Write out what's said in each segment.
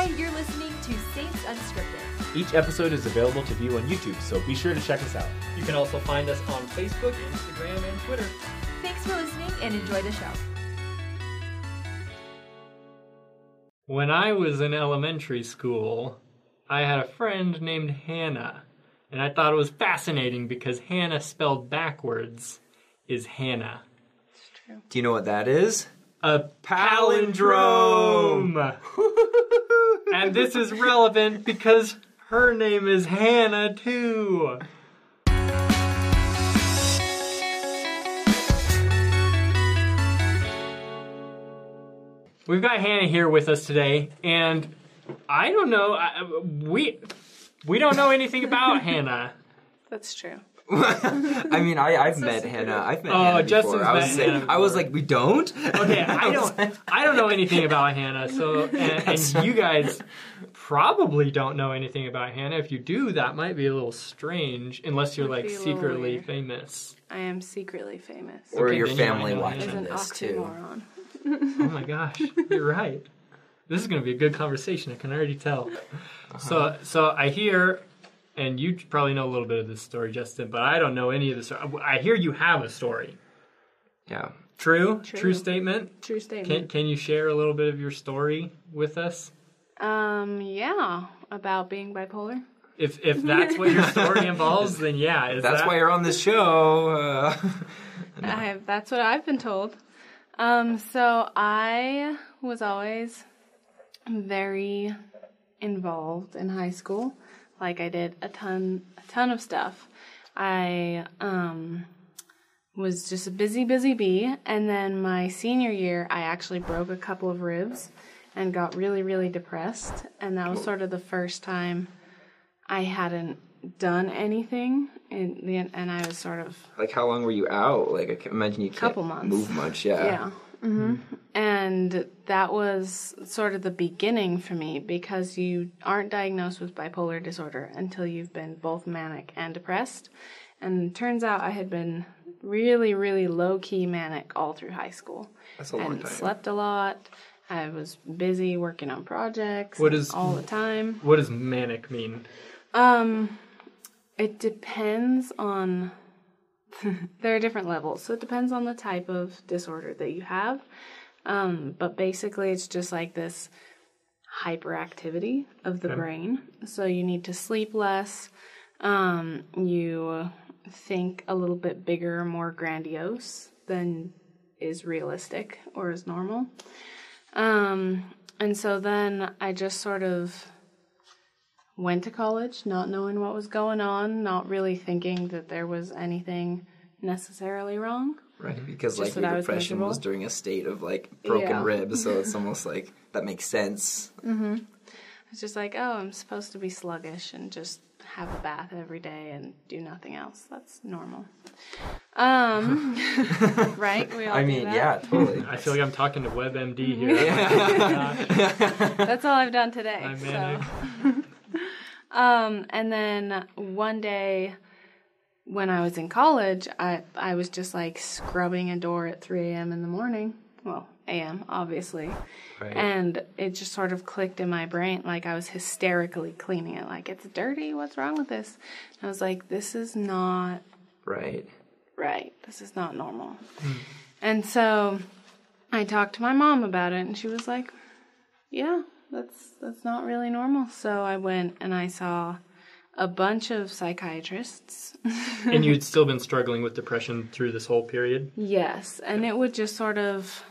Hi, you're listening to Saints Unscripted. Each episode is available to view on YouTube, so be sure to check us out. You can also find us on Facebook, Instagram, and Twitter. Thanks for listening and enjoy the show. When I was in elementary school, I had a friend named Hannah, and I thought it was fascinating because Hannah spelled backwards is Hannah. Do you know what that is? A palindrome! and this is relevant because her name is Hannah too. We've got Hannah here with us today, and I don't know. I, we we don't know anything about Hannah. That's true. I mean, I, I've met Hannah. I've met Oh, Hannah Justin's before. I was, met saying- Hannah I was like, we don't? Okay, I don't I don't know anything about Hannah, so and, and you guys probably don't know anything about Hannah. If you do, that might be a little strange, unless you're like be a little secretly weird. famous. I am secretly famous. or Okay, your then you might family know watching an this too. Oh my gosh, you're right. This is going to be a good conversation. I can already tell. Uh-huh. So, so I hear, and you probably know a little bit of this story, Justin, but I don't know any of this. I hear you have a story. Yeah. True, true, True. statement. True statement. can you share a little bit of your story with us? um, yeah, about being bipolar. If if that's what your story involves, then yeah. Is That's that, why you're on this show. Uh, I have, that's what I've been told. Um, so I was always very involved in high school. Like I did a ton, a ton of stuff. I um, was just a busy, busy bee. And then my senior year, I actually broke a couple of ribs and got really, really depressed. And that was sort of the first time I hadn't done anything, and the, and I was sort of like, how long were you out? Like, I can imagine you can't Couple months. move much. Yeah. yeah. Hmm And that was sort of the beginning for me because you aren't diagnosed with bipolar disorder until you've been both manic and depressed. And it turns out I had been really, really low key manic all through high school. That's a I long hadn't time. slept a lot. I was busy working on projects What is- all the time. What does manic mean? Um, it depends on. there are different levels, so it depends on the type of disorder that you have. Um, but basically, it's just like this hyperactivity of the Okay. brain. So you need to sleep less. Um, you think a little bit bigger, more grandiose than is realistic or is normal. Um, and so then I just sort of went to college not knowing what was going on, not really thinking that there was anything necessarily wrong. Right. Because, Just like, that your I was depression was during a state of, like, broken Yeah. ribs. So it's almost like that makes sense. Mm-hmm. it's just like, oh, I'm supposed to be sluggish and just have a bath every day and do nothing else. That's normal. Um, right? We all I do mean, that? yeah, totally. I feel like I'm talking to WebMD here. That's all I've done today. I'm so. Um, and then one day when I was in college, I I was just like scrubbing a door at 3 a.m. in the morning. Well, a.m. obviously, Right. and it just sort of clicked in my brain. Like I was hysterically cleaning it. Like it's dirty. What's wrong with this? And I was like, this is not right. right. This is not normal. And so I talked to my mom about it and she was like, "Yeah, that's that's not really normal." So I went and I saw a bunch of psychiatrists. and you'd still been struggling with depression through this whole period. yes, and it would just sort of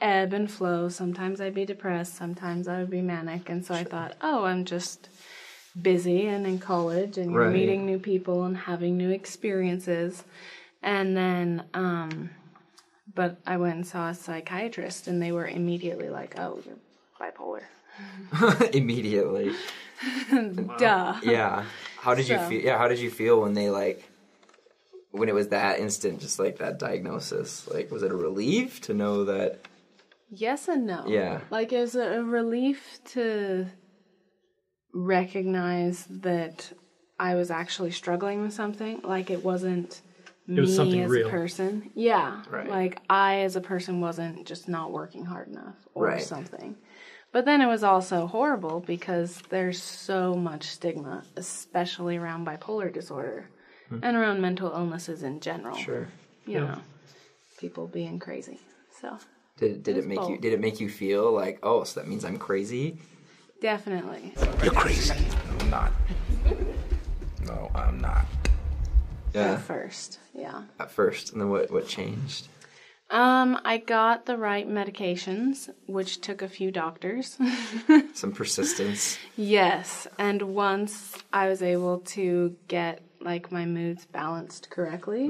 ebb and flow. Sometimes I'd be depressed, sometimes I would be manic, and so I thought, "Oh, I'm just busy and in college and Right. meeting new people and having new experiences." And then um but I went and saw a psychiatrist and they were immediately like, "Oh, you're bipolar." Immediately. Duh. Yeah. How did you feel? Yeah. How did you feel when they like when it was that instant, just like that diagnosis? Like, was it a relief to know that? Yes and no. Yeah. Like it was a relief to recognize that I was actually struggling with something. Like it wasn't me was something as real. a person. Yeah. Right. Like I as a person wasn't just not working hard enough or Right. something. But then it was also horrible because there's so much stigma, especially around bipolar disorder hmm. and around mental illnesses in general. Sure. You Yeah. know, people being crazy. So, Did, did it was make you did it make you feel like oh so that means I'm crazy? definitely. You're crazy. I'm not. No, I'm not. Yeah. At first, yeah. At first, and then what what changed? Um, I got the right medications, which took a few doctors. Some persistence. yes, and once I was able to get like my moods balanced correctly,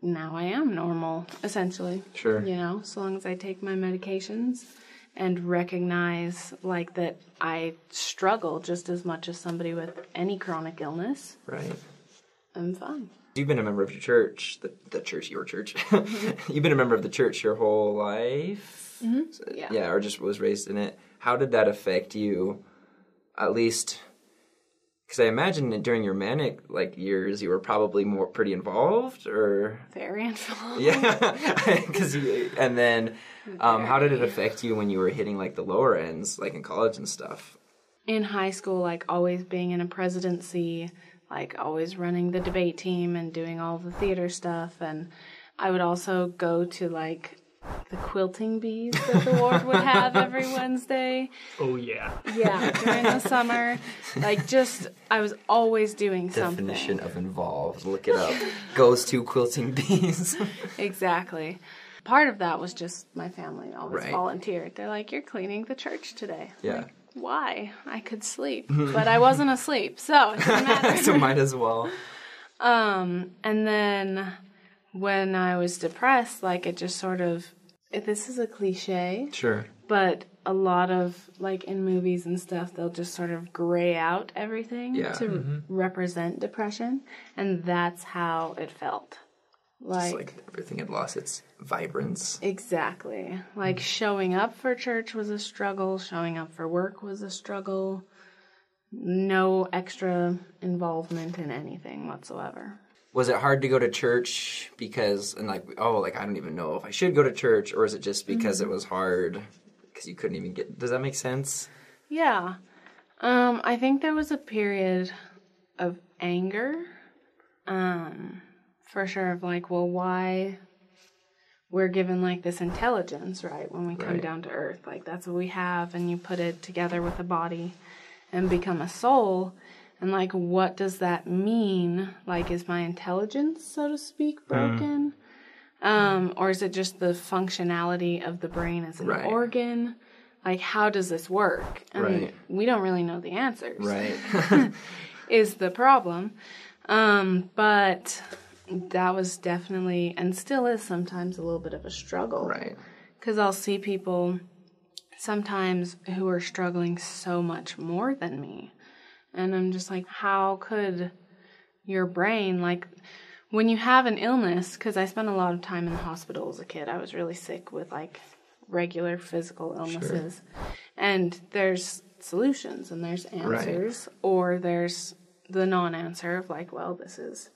now I am normal, essentially. Sure. You know, so long as I take my medications and recognize like that I struggle just as much as somebody with any chronic illness, Right. I'm fine. You've been a member of your church, the, the church, your church. You've been a member of the church your whole life. Mm-hmm. Yeah. Yeah, or just was raised in it. How did that affect you? At least, because I imagine that during your manic like years, you were probably more pretty involved, or Very involved. yeah, because. And then, um, how did it affect you when you were hitting like the lower ends, like in college and stuff? in high school, like always being in a presidency, like always running the debate team and doing all the theater stuff. And I would also go to like the quilting bees that the ward would have every Wednesday. Oh yeah. Yeah, during the summer. Like just, I was always doing something. Definition of involved. Look it up. Goes to quilting bees. Exactly. Part of that was just my family always Right. volunteered. They're like, "You're cleaning the church today." Yeah. like, Why? I could sleep, but I wasn't asleep, so it didn't matter. so might as well. Um, and then when I was depressed, like it just sort of, this is a cliche, Sure. but a lot of like in movies and stuff, they'll just sort of gray out everything Yeah. to represent depression, and that's how it felt. It's Like, like everything had lost its vibrance. exactly. Like showing up for church was a struggle, showing up for work was a struggle. No extra involvement in anything whatsoever. Was it hard to go to church because and like oh like I don't even know if I should go to church or is it just because it was hard because you couldn't even get does that make sense? Yeah. Um, I think there was a period of anger. Um, for sure of like, well, why we're given like this intelligence, right? When we come Right. down to earth, like that's what we have, and you put it together with a body and become a soul. And like, what does that mean? Like, is my intelligence, so to speak, broken? Um, or is it just the functionality of the brain as an Right. organ? Like, how does this work? And Right. we don't really know the answers Right. is the problem. Um, but that was definitely and still is sometimes a little bit of a struggle. right. Because I'll see people sometimes who are struggling so much more than me. And I'm just like, how could your brain, like, when you have an illness, because I spent a lot of time in the hospital as a kid, I was really sick with like regular physical illnesses. Sure. And there's solutions and there's answers, or there's the non answer of like, well, this is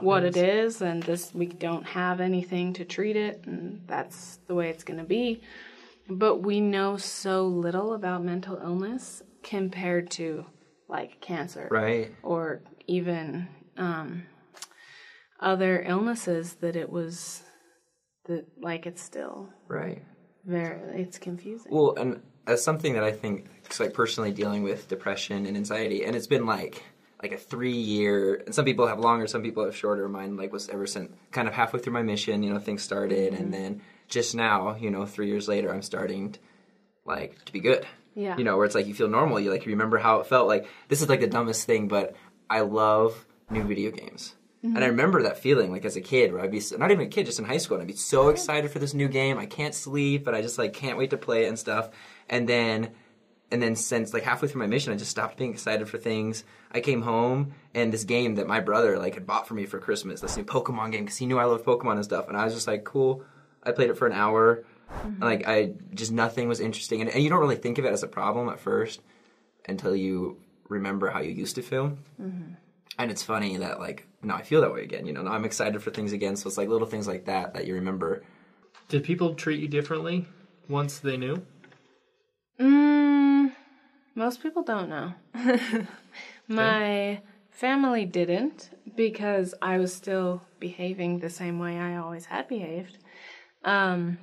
what it is and this we don't have anything to treat it and that's the way it's going to be but we know so little about mental illness compared to like cancer Right. or even um, other illnesses that it was that like it's still Right. very it's confusing Well, and as something that I think, like personally dealing with depression and anxiety, and it's been like like a three year. And some people have longer, some people have shorter. Mine like was ever since kind of halfway through my mission, you know, things started, and mm-hmm. then just now, you know, three years later, I'm starting like to be good. Yeah. You know, where it's like you feel normal. You like remember how it felt. Like this is like the dumbest thing, but I love new video games. And I mm-hmm. remember that feeling, like as a kid, where I'd be not even a kid, just in high school, and I'd be so excited for this new game. I can't sleep, but I just like can't wait to play it and stuff. And then, and then since like halfway through my mission, I just stopped being excited for things. I came home and this game that my brother like had bought for me for Christmas, this new Pokemon game, because he knew I loved Pokemon and stuff. And I was just like, cool. I played it for an hour. And, like I just nothing was interesting, and, and you don't really think of it as a problem at first until you remember how you used to feel. And it's funny that like now I feel that way again. You know, now I'm excited for things again. So it's like little things like that that you remember. Did people treat you differently once they knew? Mm, most people don't know. My family didn't because I was still behaving the same way I always had behaved. Um,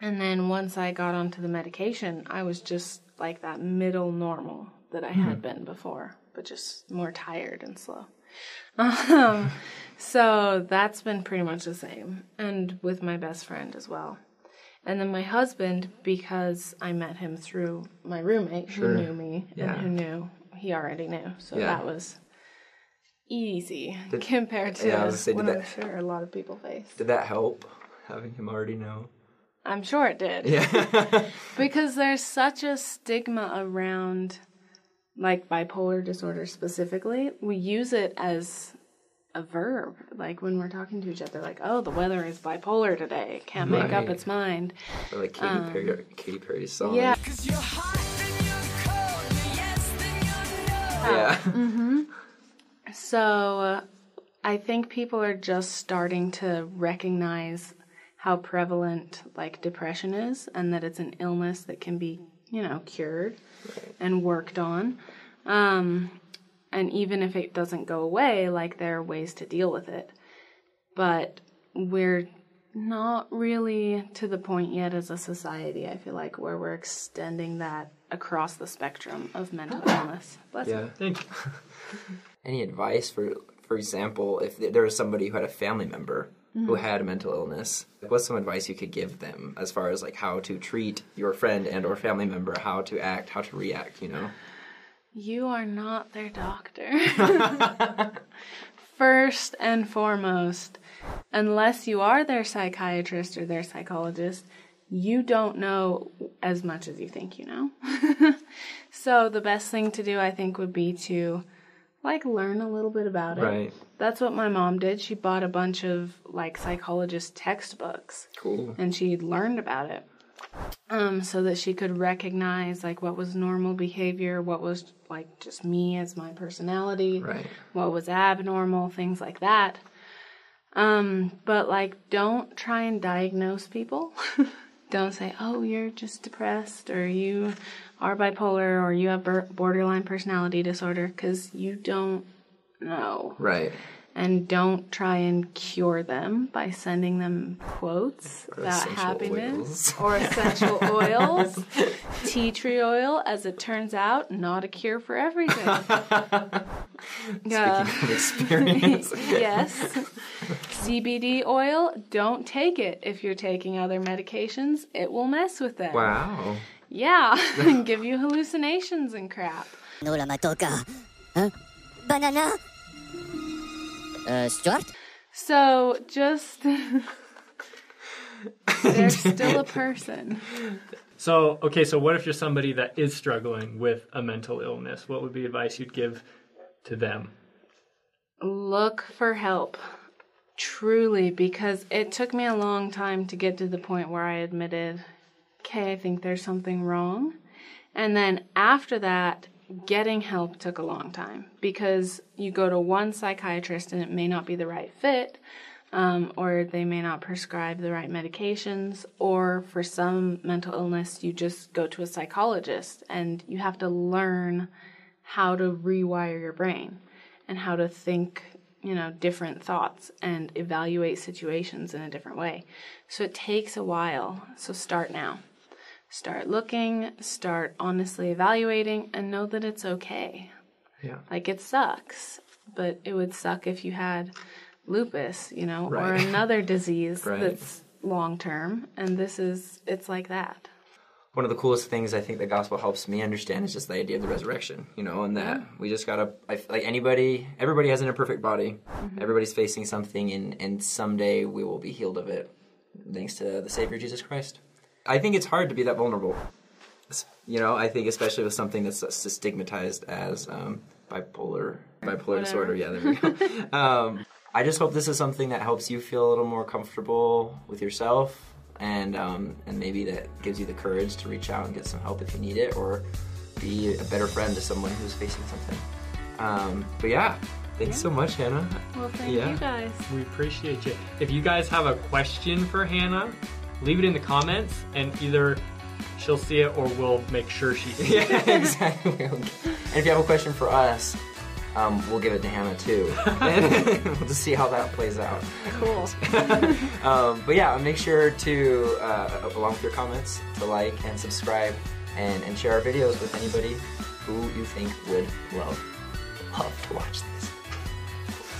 and then once I got onto the medication, I was just like that middle normal that I had been before, but just more tired and slow. Um, so that's been pretty much the same, and with my best friend as well. And then my husband, because I met him through my roommate Sure. who knew me Yeah. and who knew he already knew. So Yeah. that was easy Did- compared to yeah, I was gonna say, what that- I'm sure a lot of people face. Did that help having him already know? I'm sure it did. Yeah. Because there's such a stigma around like bipolar disorder specifically. We use it as a verb. Like when we're talking to each other, like, oh, the weather is bipolar today. Can't make up its mind. or like Katy Perry, Katy Perry's song. Yeah. because you're hot and you're cold Yeah. Mm-hmm. So uh, I think people are just starting to recognize how prevalent like depression is and that it's an illness that can be, you know, cured and worked on. Um, and even if it doesn't go away, like there are ways to deal with it. But we're not really to the point yet as a society, I feel like, where we're extending that across the spectrum of mental illness. Bless you. Yeah. Thank you. Any advice for, for example, if there was somebody who had a family member who mm-hmm. had a mental illness, what's some advice you could give them as far as like how to treat your friend and or family member, how to act, how to react, you know? You are not their doctor. First and foremost, unless you are their psychiatrist or their psychologist, you don't know as much as you think you know. so the best thing to do I think would be to like learn a little bit about it. Right. That's what my mom did. She bought a bunch of like psychologist textbooks Cool. and she learned about it um, so that she could recognize like what was normal behavior what was like just me as my personality Right. what was abnormal things like that um, but like don't try and diagnose people don't say oh you're just depressed or you are bipolar or you have borderline personality disorder because you don't know Right. And don't try and cure them by sending them quotes Or about happiness oils. or essential oils. Tea tree oil, as it turns out, not a cure for everything. Yeah. From experience. yes. CBD oil, don't take it if you're taking other medications. It will mess with them. wow. Yeah, and give you hallucinations and crap. No la matoka. Huh? ¿Eh? Banana? Uh, Stuart? So just. They're still a person. So, okay, so what if you're somebody that is struggling with a mental illness? What would be advice you'd give to them? Look for help. Truly, because it took me a long time to get to the point where I admitted, okay, I think there's something wrong. And then after that, getting help took a long time because you go to one psychiatrist and it may not be the right fit, um, or they may not prescribe the right medications, or for some mental illness, you just go to a psychologist and you have to learn how to rewire your brain and how to think, you know, different thoughts and evaluate situations in a different way. So it takes a while. So start now. Start looking, start honestly evaluating, and know that it's okay. Yeah. Like it sucks, but it would suck if you had lupus, you know, or another disease Right. that's long term. And this is, it's like that. One of the coolest things I think the gospel helps me understand is just the idea of the resurrection, you know, and that mm-hmm. we just gotta, I like anybody, everybody has an imperfect body. Mm-hmm. Everybody's facing something, and, and someday we will be healed of it, thanks to the Savior Jesus Christ. I think it's hard to be that vulnerable. You know, I think especially with something that's stigmatized as um, bipolar, bipolar disorder. Yeah, there we go. um, I just hope this is something that helps you feel a little more comfortable with yourself, and um, and maybe that gives you the courage to reach out and get some help if you need it, or be a better friend to someone who's facing something. Um, but yeah, thanks so much, Hannah. Well, thank Yeah. you guys. We appreciate you. If you guys have a question for Hannah, leave it in the comments and either she'll see it, or we'll make sure she sees it. Yeah, exactly. And if you have a question for us, um, we'll give it to Hannah too. And we'll just see how that plays out. Cool. Um, but yeah, make sure to, uh, along with your comments, to like and subscribe and, and share our videos with anybody who you think would love, love to watch this.